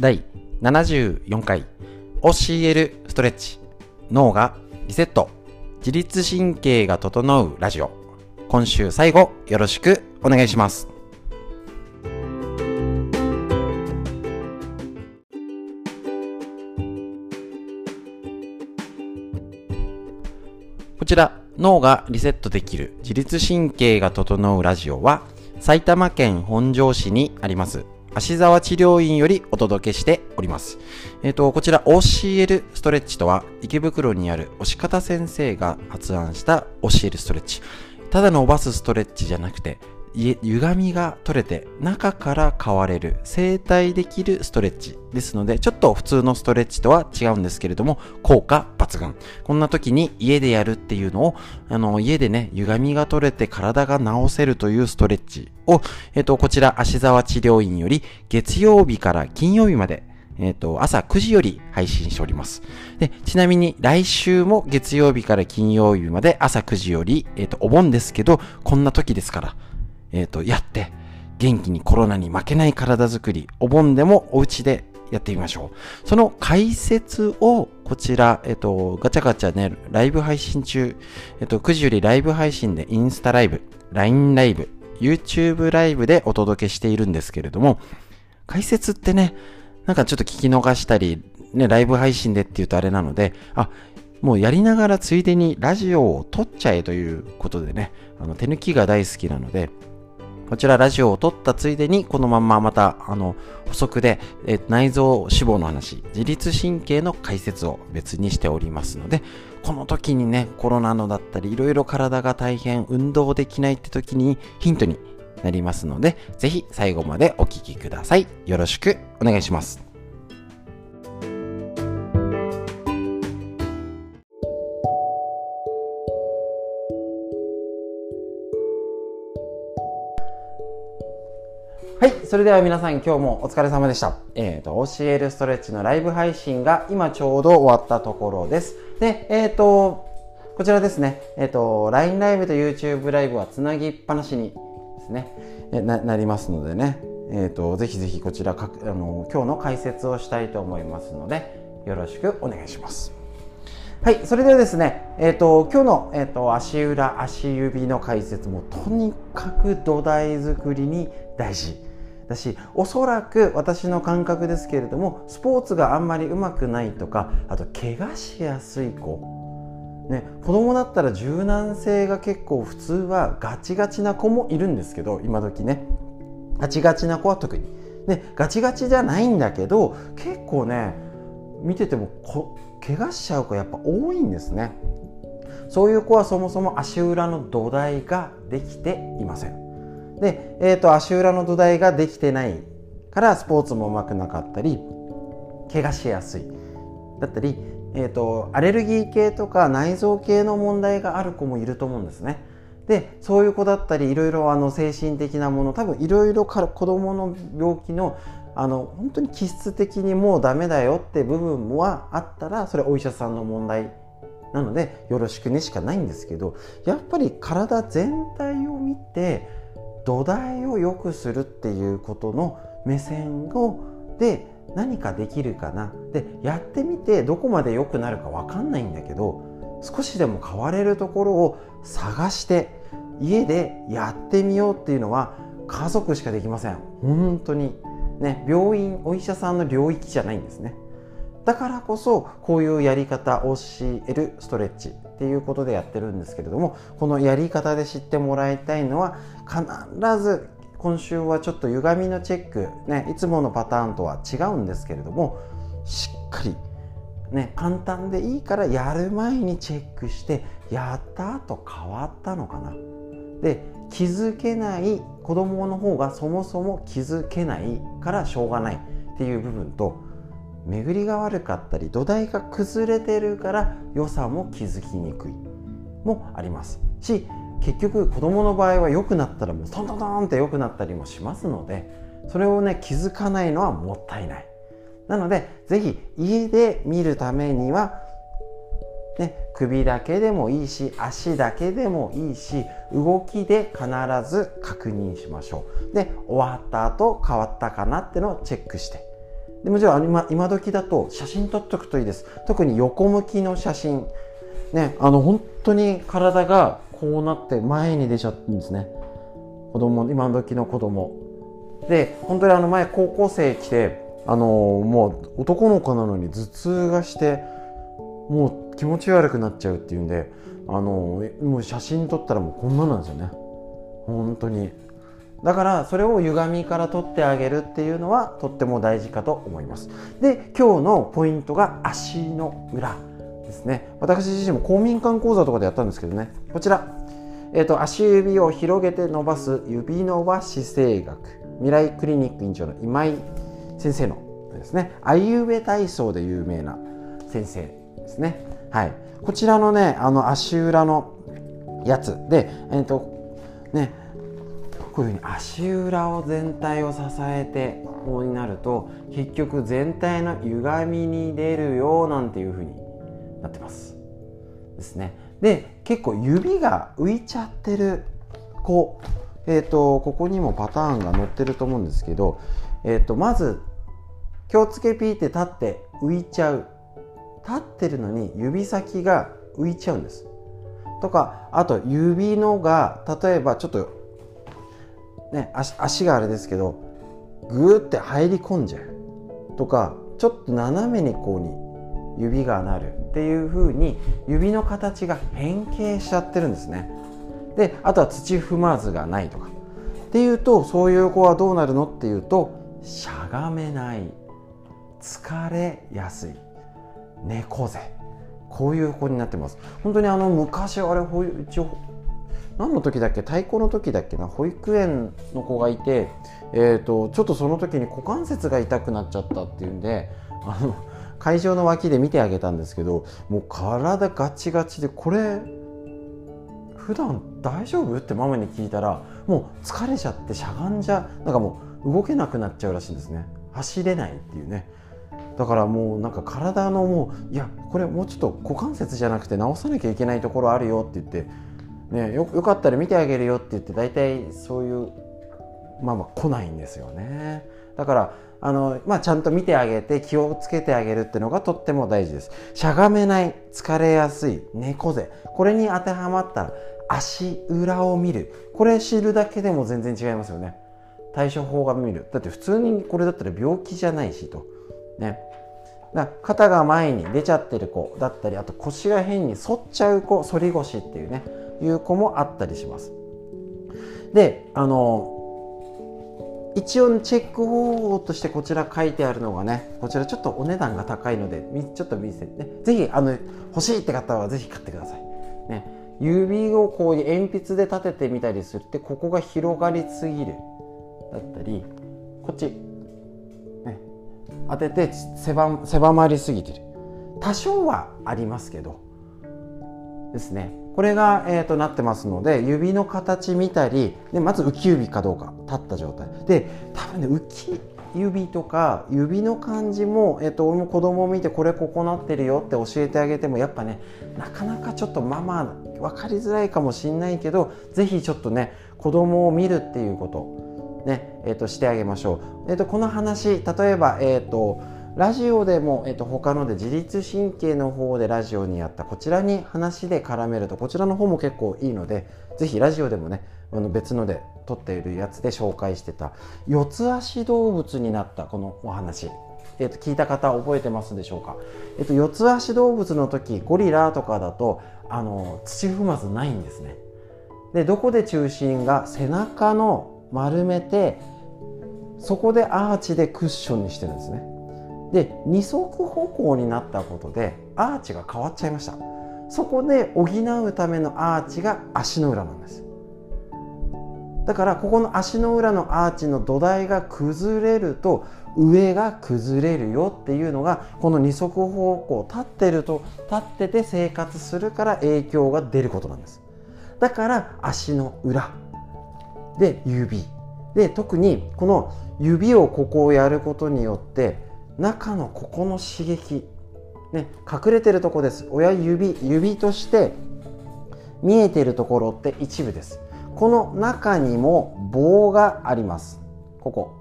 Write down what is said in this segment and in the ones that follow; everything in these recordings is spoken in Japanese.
第74回教えるストレッチ脳がリセット自律神経が整うラジオ。今週最後よろしくお願いします。こちら脳がリセットできる自律神経が整うラジオは埼玉県本庄市にあります。芦沢治療院よりお届けしております。えっ、ー、と、こちら OCL ストレッチとは池袋にある押方先生が発案した OCL ストレッチ。ただ伸ばすストレッチじゃなくて歪みが取れて中から変われる整体できるストレッチですのでちょっと普通のストレッチとは違うんですけれども効果抜群こんな時に家でやるっていうのをあの家でね歪みが取れて体が治せるというストレッチを、えっと、こちら芦沢治療院より月曜日から金曜日までえっ、と、朝9時より配信しております。で、ちなみに来週も月曜日から金曜日まで朝9時より、えっ、と、お盆ですけど、こんな時ですから、えっ、ー、と、やって、元気にコロナに負けない体づくり、お盆でもお家でやってみましょう。その解説を、こちら、えっ、と、ガチャガチャね、ライブ配信中、えっ、と、9時よりライブ配信でインスタライブ、LINE ライブ、YouTube ライブでお届けしているんですけれども、解説ってね、なんかちょっと聞き逃したり、ね、ライブ配信でって言うとあれなので、あ、もうやりながらついでにラジオを撮っちゃえということでね、あの手抜きが大好きなので、こちらラジオを撮ったついでに、このまままた、あの、補足で、え内臓脂肪の話、自律神経の解説を別にしておりますので、この時にね、コロナのだったり、いろいろ体が大変、運動できないって時にヒントになりますので、ぜひ最後までお聞きください。よろしくお願いします。はい。それでは皆さん今日もお疲れ様でした。えっ、ー、と、教えるストレッチのライブ配信が今ちょうど終わったところです。で、えっ、ー、と、こちらですね。えっ、ー、と、LINE ライブと YouTube ライブはつなぎっぱなしにですね、ななりますのでね。えっ、と、ぜひぜひこちらかあの、今日の解説をしたいと思いますので、よろしくお願いします。はい、それではですね、えっ、ー、と、今日の、えっ、ー、と、足裏、足指の解説もとにかく土台作りに大事。だしおそらく私の感覚ですけれどもスポーツがあんまりうまくないとかあと怪我しやすい子、ね、子供だったら柔軟性が結構普通はガチガチな子もいるんですけど今時ね。ガチガチな子は特に、ね、ガチガチじゃないんだけど結構ね見ててもこ怪我しちゃう子やっぱ多いんですね。そういう子はそもそも足裏の土台ができていません。で、えーと、足裏の土台ができてないからスポーツもうまくなかったり怪我しやすい。だったり、えーと、アレルギー系とか内臓系の問題がある子もいると思うんですね。でそういう子だったりいろいろあの精神的なもの多分いろいろ子どもの病気のあの本当に気質的にもうダメだよって部分はあったらそれお医者さんの問題なのでよろしくねしかないんですけどやっぱり体全体を見て土台を良くするっていうことの目線をで何かできるかな。でやってみてどこまで良くなるか分かんないんだけど少しでも変われるところを探して家でやってみようっていうのは家族しかできません。本当に。ね病院お医者さんの領域じゃないんですね。だからこそこういうやり方教えるストレッチっていうことでやってるんですけれどもこのやり方で知ってもらいたいのは必ず今週はちょっと歪みのチェック、ね、いつものパターンとは違うんですけれどもしっかり、ね、簡単でいいからやる前にチェックしてやった後変わったのかな。で気づけない子供の方がそもそも気づけないからしょうがないっていう部分と巡りが悪かったり土台が崩れてるから良さも気づきにくいもありますし結局子供の場合は良くなったらもうトントントンって良くなったりもしますのでそれをね気づかないのはもったいない。なので是非家で見るためにはね、首だけでもいいし足だけでもいいし動きで必ず確認しましょう。で終わった後変わったかなってのをチェックして。でもちろん今今時だと写真撮っとくといいです。特に横向きの写真。ねあの本当に体がこうなって前に出ちゃうんですね。子供今時の子供。で本当にあの前高校生来てあのもう男の子なのに頭痛がしてもう気持ち悪くなっちゃうっていうんであのもう写真撮ったらもうこんななんですよね。本当に。だからそれを歪みから取ってあげるっていうのはとっても大事かと思います。で今日のポイントが足の裏ですね。私自身も公民館講座とかでやったんですけどね。こちら、えーと、足指を広げて伸ばす指伸ばし姿勢学。未来クリニック院長の今井先生のですね。あいうえ体操で有名な先生ですね。はい。こちらのねあの足裏のやつ。でえ、ー、とねこういうふうに足裏を全体を支えてこうになると結局全体の歪みに出るよなんていうふうになってます。ですね。で結構指が浮いちゃってる子え、ー、とここにもパターンが載ってると思うんですけど、えー、とまず気をつけピーって立って浮いちゃう。立ってるのに指先が浮いちゃうんです。とかあと指のが例えばちょっとね、足足があれですけどグーって入り込んじゃう。とかちょっと斜めにこうに指がなるっていう風に指の形が変形しちゃってるんですね。であとは土踏まずがないとか。っていうとそういう子はどうなるの？っていうとしゃがめない。疲れやすい。猫背。こういう子になってます。本当にあの昔あれ一応何の時だっけ？太鼓の時だっけな？保育園の子がいて、えーと、ちょっとその時に股関節が痛くなっちゃったっていうんであの会場の脇で見てあげたんですけどもう体ガチガチでこれ普段大丈夫？ってママに聞いたらもう疲れちゃってしゃがんじゃなんかもう動けなくなっちゃうらしいんですね。走れないっていうね。だからもうなんか体のもういやこれもうちょっと股関節じゃなくて直さなきゃいけないところあるよって言ってね、よよかったら見てあげるよって言って大体そういうまあまあ来ないんですよね。だからあの、まあ、ちゃんと見てあげて気をつけてあげるっていうのがとっても大事です。しゃがめない疲れやすい猫背。これに当てはまったら足裏を見る。これ知るだけでも全然違いますよね。対処法が見る。だって普通にこれだったら病気じゃないしと。ねだ肩が前に出ちゃってる子だったりあと腰が変に反っちゃう子反り腰っていうねいう子もあったりします。であの一応チェック方法としてこちら書いてあるのがねこちらちょっとお値段が高いのでちょっと見せてね是非あの欲しいって方は是非買ってください。ね、指をこう鉛筆で立ててみたりするってここが広がりすぎるだったりこっち、当てて狭まりすぎてる。多少はありますけど。ですね。これが、えーと、なってますので指の形見たりでまず浮き指かどうか立った状態。で多分ね浮き指とか指の感じも、えーと、俺も子供を見てこれここなってるよって教えてあげてもやっぱねなかなかちょっとママ分かりづらいかもしんないけど是非ちょっとね子供を見るっていうこと。ね、えーと、してあげましょう。えー、とこの話例えば、えーとラジオでも、えっと、他ので自律神経の方でラジオにやったこちらに話で絡めるとこちらの方も結構いいのでぜひラジオでもねあの別ので撮っているやつで紹介してた四つ足動物になったこのお話。えっと、聞いた方覚えてますでしょうか、えっと、四つ足動物の時ゴリラとかだとあの土踏まずないんですね。でどこで中心が？背中の丸めてそこでアーチでクッションにしてるんですね。で二足歩行になったことでアーチが変わっちゃいました。そこで補うためのアーチが足の裏なんです。だからここの足の裏のアーチの土台が崩れると上が崩れるよっていうのがこの二足歩行立ってると立ってて生活するから影響が出ることなんです。だから足の裏。で指。で特にこの指をここをやることによって中のここの刺激、ね、隠れてるとこです。親指指として見えてるところって一部です。この中にも棒があります。ここ。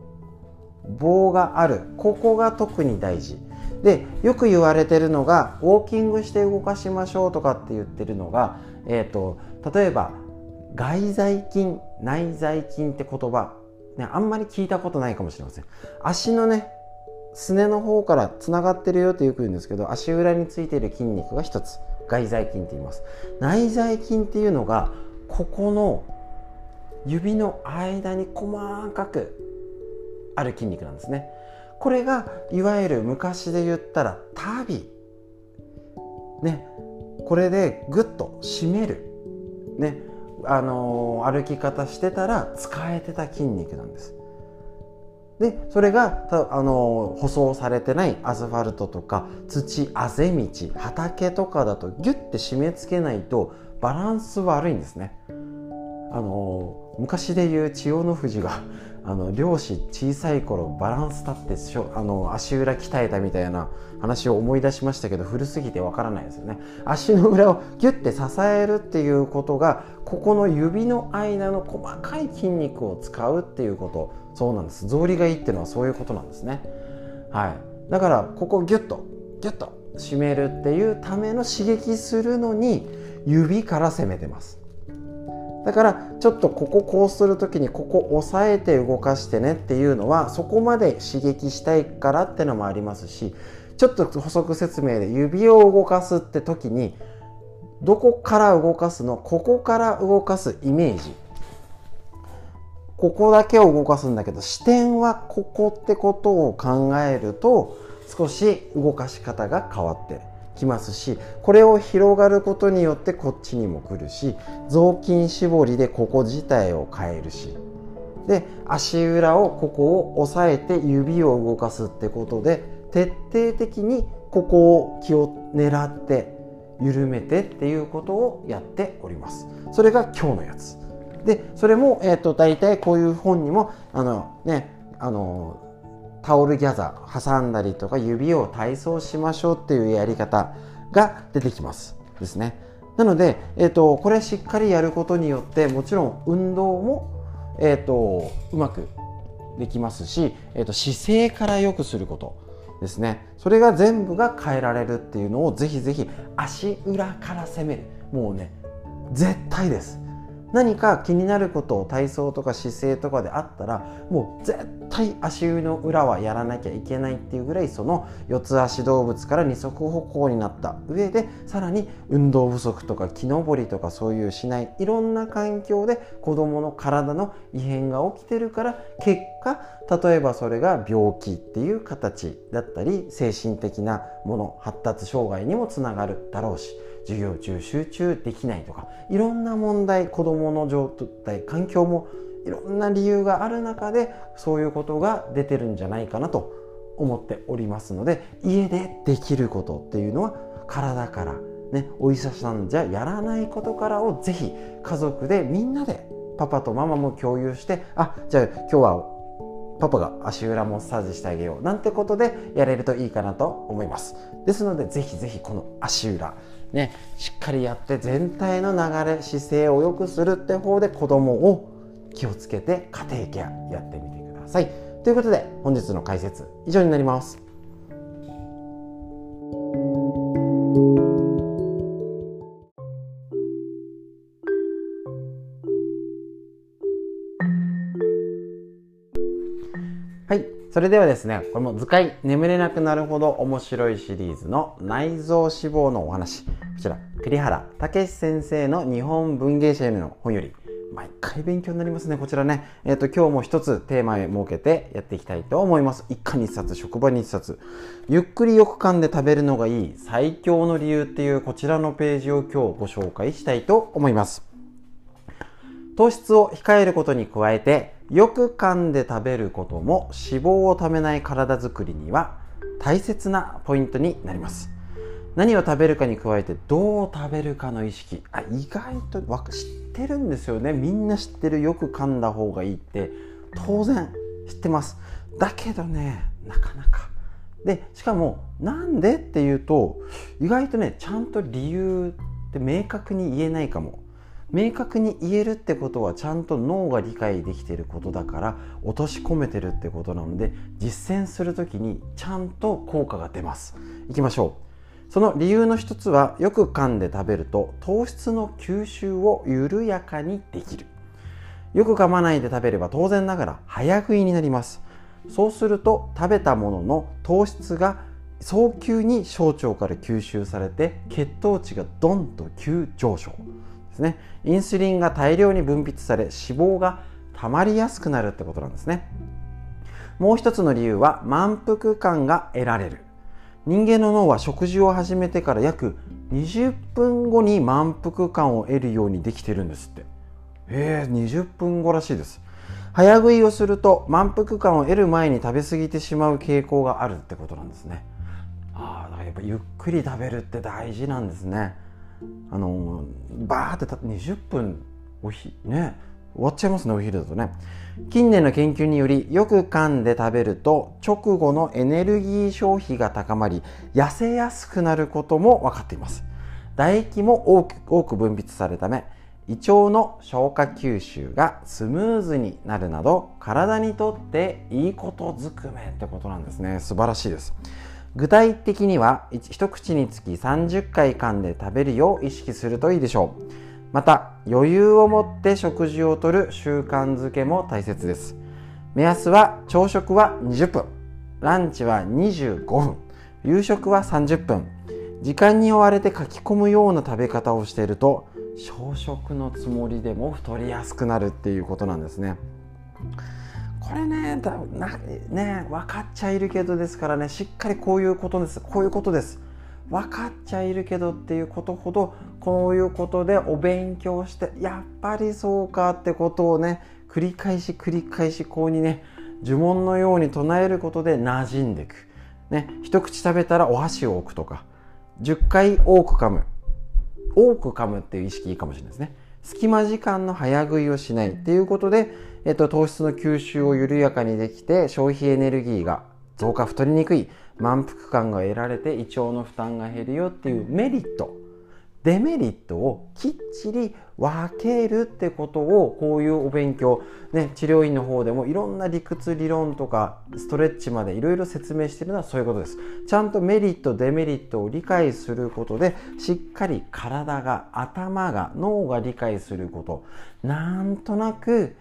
棒がある。ここが特に大事。でよく言われてるのがウォーキングして動かしましょうとかって言ってるのが、えーと、例えば外在筋内在筋って言葉、ね、あんまり聞いたことないかもしれません。足のねすねの方からつながってるよってよく言うんですけど足裏についている筋肉が一つ外在筋って言います。内在筋っていうのがここの指の間に細かくある筋肉なんですね。これがいわゆる昔で言ったら旅ねこれでぐっと締める。ねあのー、歩き方してたら使えてた筋肉なんです。でそれがあのー、舗装されてないアスファルトとか土あぜ道畑とかだとギュッて締め付けないとバランス悪いんですね。あのー、昔で言う千代の富士があの漁師小さい頃バランス立ってしょあの足裏鍛えたみたいな話を思い出しましたけど古すぎてわからないですよね。足の裏をギュッて支えるっていうことがここの指の間の細かい筋肉を使うっていうこと。そうなんです。草履がいいっていうのはそういうことなんですね。はい。だからここギュッとギュッと締めるっていうための刺激するのに指から攻めてます。だからちょっとこここうする時にここ押さえて動かしてねっていうのはそこまで刺激したいからってのもありますしちょっと補足説明で指を動かすって時にどこから動かすのここから動かすイメージ。ここだけを動かすんだけど視点はここってことを考えると少し動かし方が変わってるきますしこれを広がることによってこっちにも来るし雑巾絞りでここ自体を変えるしで足裏をここを押さえて指を動かすってことで徹底的にここを気を狙って緩めてっていうことをやっております。それが今日のやつ。でそれも、えーと、大体こういう本にもあのねあのタオルギャザー挟んだりとか指を体操しましょうっていうやり方が出てきますですね。なので、えーと、これしっかりやることによってもちろん運動も、えーと、うまくできますし、えーと姿勢から良くすることですね。それが全部が変えられるっていうのをぜひぜひ足裏から攻める。もうね絶対です。何か気になることを体操とか姿勢とかであったらもう絶対足湯の裏はやらなきゃいけないっていうぐらいその四つ足動物から二足歩行になった。上でさらに運動不足とか木登りとかそういうしないいろんな環境で子どもの体の異変が起きてるから結果例えばそれが病気っていう形だったり精神的なもの発達障害にもつながるだろうし授業中集中できないとかいろんな問題子どもの状態環境もいろんな理由がある中でそういうことが出てるんじゃないかなと思っておりますので家でできることっていうのは体からねお医者さんじゃやらないことからをぜひ家族でみんなでパパとママも共有してあじゃあ今日はパパが足裏マッサージしてあげようなんてことでやれるといいかなと思います。ですのでぜひぜひこの足裏ね、しっかりやって全体の流れ姿勢を良くするって方で子供を気をつけて家庭ケアやってみてください。ということで本日の解説以上になります。はいそれではですね、これも図解眠れなくなるほど面白いシリーズの内臓脂肪のお話。こちら、栗原武先生の日本文芸者への本より、毎回勉強になりますね、こちらね。えっ、ー、と、今日も一つテーマへ設けてやっていきたいと思います。一家に一冊、職場に一冊。ゆっくりよく噛んで食べるのがいい最強の理由っていうこちらのページを今日ご紹介したいと思います。糖質を控えることに加えてよく噛んで食べることも脂肪をためない体づくりには大切なポイントになります何を食べるかに加えてどう食べるかの意識。あ意外と知ってるんですよね。みんな知ってるよく噛んだ方がいいって。当然知ってます。だけどねなかなか。でしかもなんでっていうと意外とねちゃんと理由って明確に言えないかも。明確に言えるってことはちゃんと脳が理解できてることだから落とし込めてるってことなので実践する時にちゃんと効果が出ます。いきましょう。その理由の一つはよく噛んで食べると糖質の吸収を緩やかにできる。よく噛まないで食べれば当然ながら早食いになります。そうすると食べたものの糖質が早急に小腸から吸収されて血糖値がドンと急上昇ですね。インスリンが大量に分泌され脂肪が溜まりやすくなるってことなんですね。もう一つの理由は満腹感が得られる。人間の脳は食事を始めてから約20分後に満腹感を得るようにできてるんですって。へえ20分後らしいです。早食いをすると満腹感を得る前に食べ過ぎてしまう傾向があるってことなんですね。ああだからやっぱゆっくり食べるって大事なんですね。あのバーってた20分おひね。終わっちゃいますねお昼だとね。近年の研究によりよく噛んで食べると直後のエネルギー消費が高まり痩せやすくなることも分かっています。唾液も多く分泌されるため胃腸の消化吸収がスムーズになるなど体にとっていいことずくめってことなんですね。素晴らしいです。具体的には一口につき30回噛んで食べるよう意識するといいでしょう。また余裕を持って食事をとる習慣づけも大切です。目安は朝食は20分。ランチは25分。夕食は30分。時間に追われて書き込むような食べ方をしていると小食のつもりでも太りやすくなるっていうことなんですね。これねだなね分かっちゃいるけどですからねしっかりこういうことです。こういうことです。分かっちゃいるけどっていうことほどこういうことでお勉強してやっぱりそうかってことをね繰り返し繰り返しこうにね呪文のように唱えることで馴染んでいく、ね、一口食べたらお箸を置くとか10回多く噛む。多く噛むっていう意識いいかもしれないですね。隙間時間の早食いをしないっていうことで、えっと、糖質の吸収を緩やかにできて消費エネルギーが増加太りにくい。満腹感が得られて胃腸の負担が減るよっていうメリット。デメリットをきっちり分けるってことをこういうお勉強、ね、治療院の方でもいろんな理屈理論とかストレッチまでいろいろ説明してるのはそういうことです。ちゃんとメリットデメリットを理解することでしっかり体が頭が脳が理解すること。なんとなく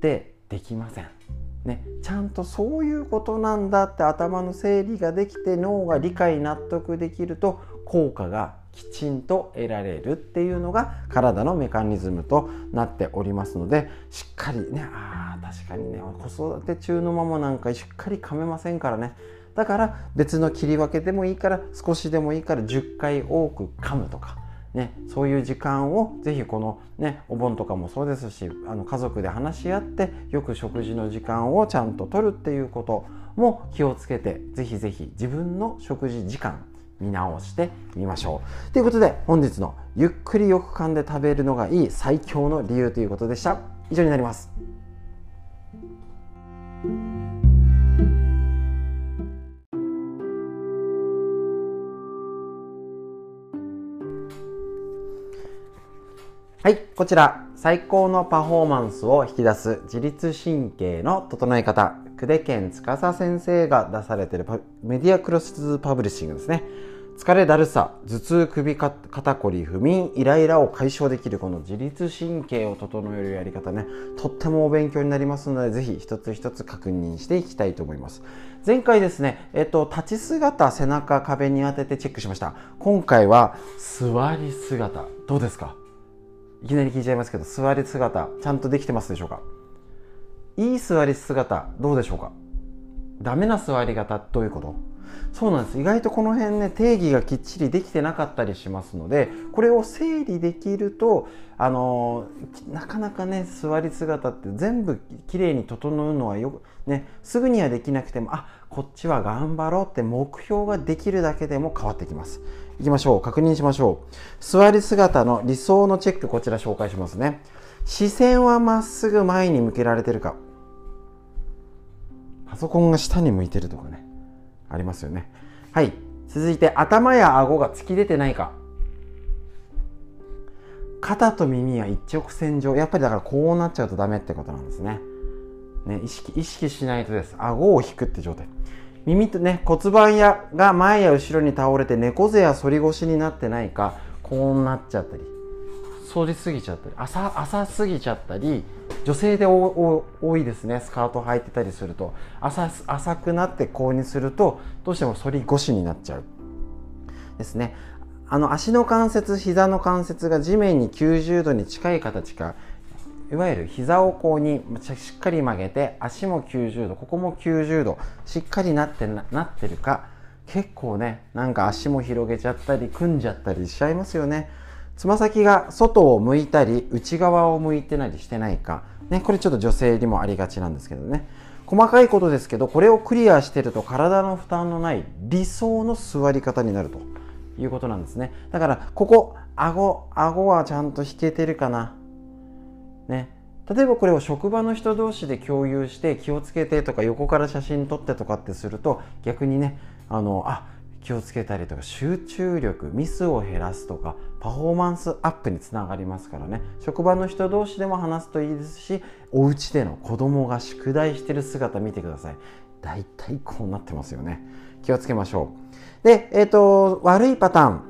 でできません。ね、ちゃんとそういうことなんだって頭の整理ができて脳が理解納得できると効果がきちんと得られるっていうのが体のメカニズムとなっておりますのでしっかりねあ確かにね子育て中のママなんかしっかり噛めませんからねだから別の切り分けでもいいから少しでもいいから10回多く噛むとか。ね、そういう時間をぜひこの、ね、お盆とかもそうですしあの家族で話し合ってよく食事の時間をちゃんととるっていうことも気をつけてぜひぜひ自分の食事時間見直してみましょう。ということで本日のゆっくりよく噛んで食べるのがいい最強の理由ということでした。以上になります。はい、こちら、最高のパフォーマンスを引き出す自律神経の整え方、久手健司先生が出されているメディアクロスパブリッシングですね。疲れだるさ、頭痛、首、肩こり、不眠、イライラを解消できるこの自律神経を整えるやり方ね、とってもお勉強になりますので、ぜひ一つ一つ確認していきたいと思います。前回ですね、えっと、立ち姿、背中、壁に当ててチェックしました。今回は座り姿、どうですか？いきなり聞いちゃいますけど座り姿ちゃんとできてますでしょうか？いい座り姿どうでしょうか？ダメな座り方どういうこと？そうなんです。意外とこの辺ね定義がきっちりできてなかったりしますのでこれを整理できるとあのなかなかね座り姿って全部きれいに整うのはよねすぐにはできなくてもあこっちは頑張ろうって目標ができるだけでも変わってきます。いきましょう。確認しましょう。座り姿の理想のチェックこちら紹介しますね。視線はまっすぐ前に向けられてるか。パソコンが下に向いてるとかね。ありますよね。はい。続いて頭や顎が突き出てないか。肩と耳は一直線上。やっぱりだからこうなっちゃうとダメってことなんですね。ね意識意識しないとです。顎を引くって状態。耳とね骨盤やが前や後ろに倒れて猫背や反り腰になってないかこうなっちゃったり反りすぎちゃったり浅浅すぎちゃったり女性で多いですね。スカート履いてたりすると。浅浅くなってこうにするとどうしても反り腰になっちゃう。ですね。あの足の関節膝の関節が地面に90度に近い形かいわゆる膝をこうにしっかり曲げて足も90度ここも90度しっかりなってなってるか結構ねなんか足も広げちゃったり組んじゃったりしちゃいますよね。つま先が外を向いたり内側を向いてなりしてないか、ね、これちょっと女性にもありがちなんですけどね。細かいことですけどこれをクリアしてると体の負担のない理想の座り方になるということなんですね。だからここ顎顎はちゃんと引けてるかな。ね。例えばこれを職場の人同士で共有して気をつけてとか横から写真撮ってとかってすると逆にねあのあ気をつけたりとか集中力ミスを減らすとかパフォーマンスアップにつながりますからね。職場の人同士でも話すといいですしお家での子供が宿題してる姿見てください。大体こうなってますよね。気をつけましょう。でえっ、ー、と悪いパターン。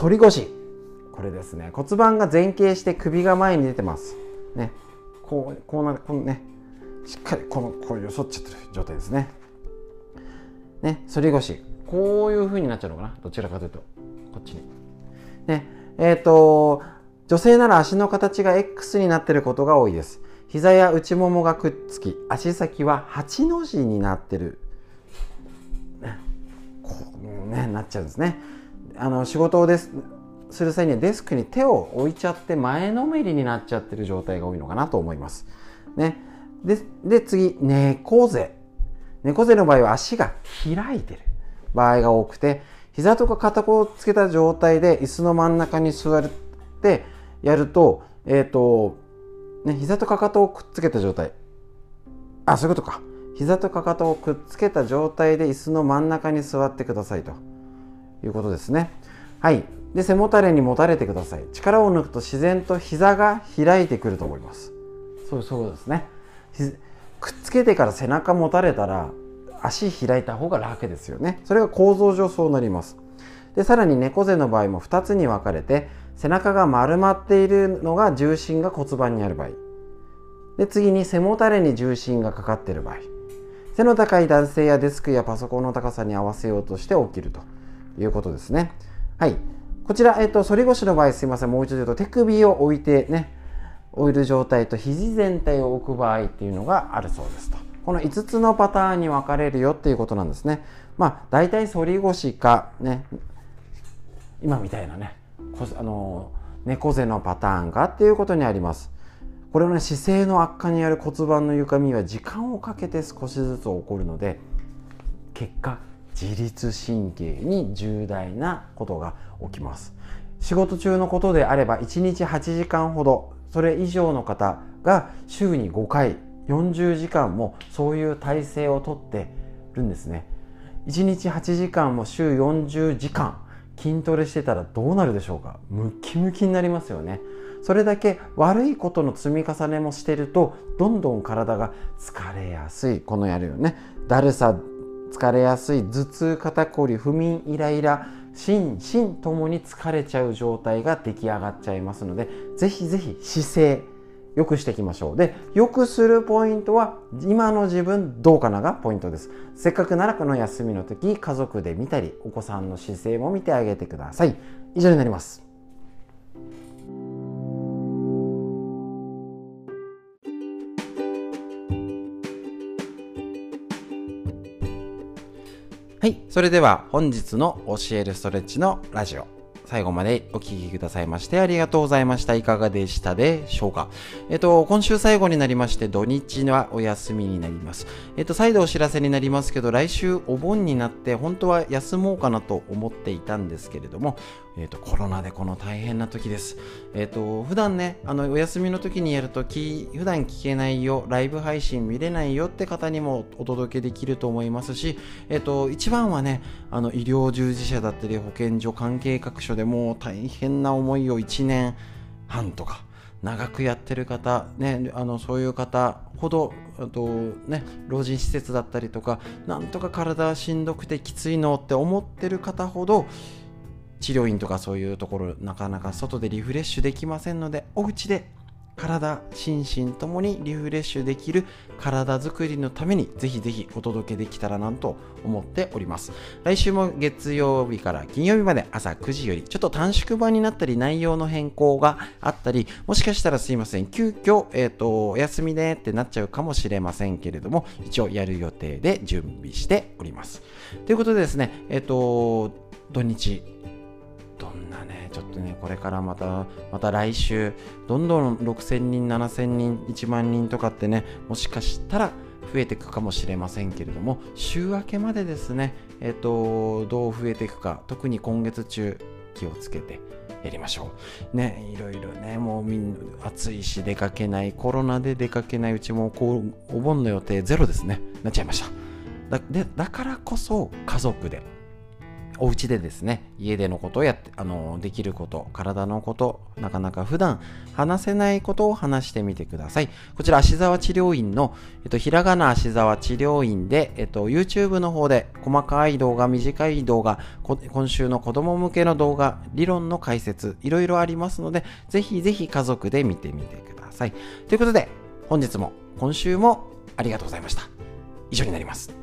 反り腰。これですね。骨盤が前傾して首が前に出てます。ねこうこうなこのねしっかりこのこういう反っちゃってる状態ですね。ね反り腰。こういう風になっちゃうのかな？どちらかというと。こっちに。ねえっ、ー、と女性なら足の形が X になってることが多いです。膝や内ももがくっつき足先は8の字になってる、ね、こうねなっちゃうんですね。あの仕事です。する際にはデスクに手を置いちゃって前のめりになっちゃってる状態が多いのかなと思います。ね、でで次猫背。猫背の場合は足が開いてる場合が多くて膝とか肩をつけた状態で椅子の真ん中に座ってやるとえっ、ー、とね膝とかかとをくっつけた状態。あそういうことか。膝とかかとをくっつけた状態で椅子の真ん中に座ってくださいということですね。はい。で背もたれに持たれてください。力を抜くと自然と膝が開いてくると思います。そうそうですね。くっつけてから背中持たれたら足開いた方が楽ですよね。それが構造上そうなります。でさらに猫背の場合も2つに分かれて背中が丸まっているのが重心が骨盤にある場合。で次に背もたれに重心がかかっている場合。背の高い男性やデスクやパソコンの高さに合わせようとして起きるということですね。はい。こちら、えっと、反り腰の場合すいません、もう一度言うと手首を置いてね、置いる状態と肘全体を置く場合っていうのがあるそうですと。この5つのパターンに分かれるよっていうことなんですね。まあ、大体反り腰か、ね、今みたいなね、あの猫背のパターンかっていうことにあります。これはね、姿勢の悪化による骨盤の歪みは時間をかけて少しずつ起こるので、結果、自律神経に重大なことが起きます。仕事中のことであれば1日8時間ほどそれ以上の方が週に5回40時間もそういう体制をとってるんですね。1日8時間も週40時間筋トレしてたらどうなるでしょうか？ムキムキになりますよね。それだけ悪いことの積み重ねもしてるとどんどん体が疲れやすい。このやるよね。だるさ疲れやすい頭痛肩こり不眠イライラ心身ともに疲れちゃう状態が出来上がっちゃいますのでぜひぜひ姿勢良くしていきましょう。で良くするポイントは今の自分どうかながポイントです。せっかくならこの休みの時家族で見たりお子さんの姿勢も見てあげてください。以上になります。はい。それでは本日の教えるストレッチのラジオ。最後までお聴きくださいましてありがとうございました。いかがでしたでしょうか？えっと、今週最後になりまして、土日はお休みになります。えっと、再度お知らせになりますけど、来週お盆になって、本当は休もうかなと思っていたんですけれども、えっと、コロナでこの大変な時です。えっと、普段ね、あの、お休みの時にやるとき、普段聞けないよ、ライブ配信見れないよって方にもお届けできると思いますし、えっと、一番はね、あの、医療従事者だったり、保健所関係各所でもう大変な思いを1年半とか長くやってる方、ね、あのそういう方ほどあと、ね、老人施設だったりとかなんとか体しんどくてきついのって思ってる方ほど治療院とかそういうところなかなか外でリフレッシュできませんのでお家で体、心身ともにリフレッシュできる体づくりのためにぜひぜひお届けできたらなと思っております。来週も月曜日から金曜日まで朝9時よりちょっと短縮版になったり内容の変更があったりもしかしたらすいません急遽、えっ、ー、とお休みでってなっちゃうかもしれませんけれども一応やる予定で準備しております。ということでですね、えっ、ー、と土日どんなね、ちょっとね、これからまた、また来週、どんどん6000人、7000人、1万人とかってね、もしかしたら増えていくかもしれませんけれども、週明けまでですね、えっ、と、どう増えていくか、特に今月中、気をつけてやりましょう。ね、いろいろね、もうみんな暑いし出かけない、コロナで出かけないうちもこうお盆の予定ゼロですね、なっちゃいました。だでだからこそ家族でお家でですね、家でのことをやって、あの、できること、体のこと、なかなか普段話せないことを話してみてください。こちら、芦沢治療院の、えっと、ひらがな芦沢治療院で、えっと、YouTube の方で細かい動画、短い動画、今週の子供向けの動画、理論の解説、いろいろありますので、ぜひぜひ家族で見てみてください。ということで、本日も、今週もありがとうございました。以上になります。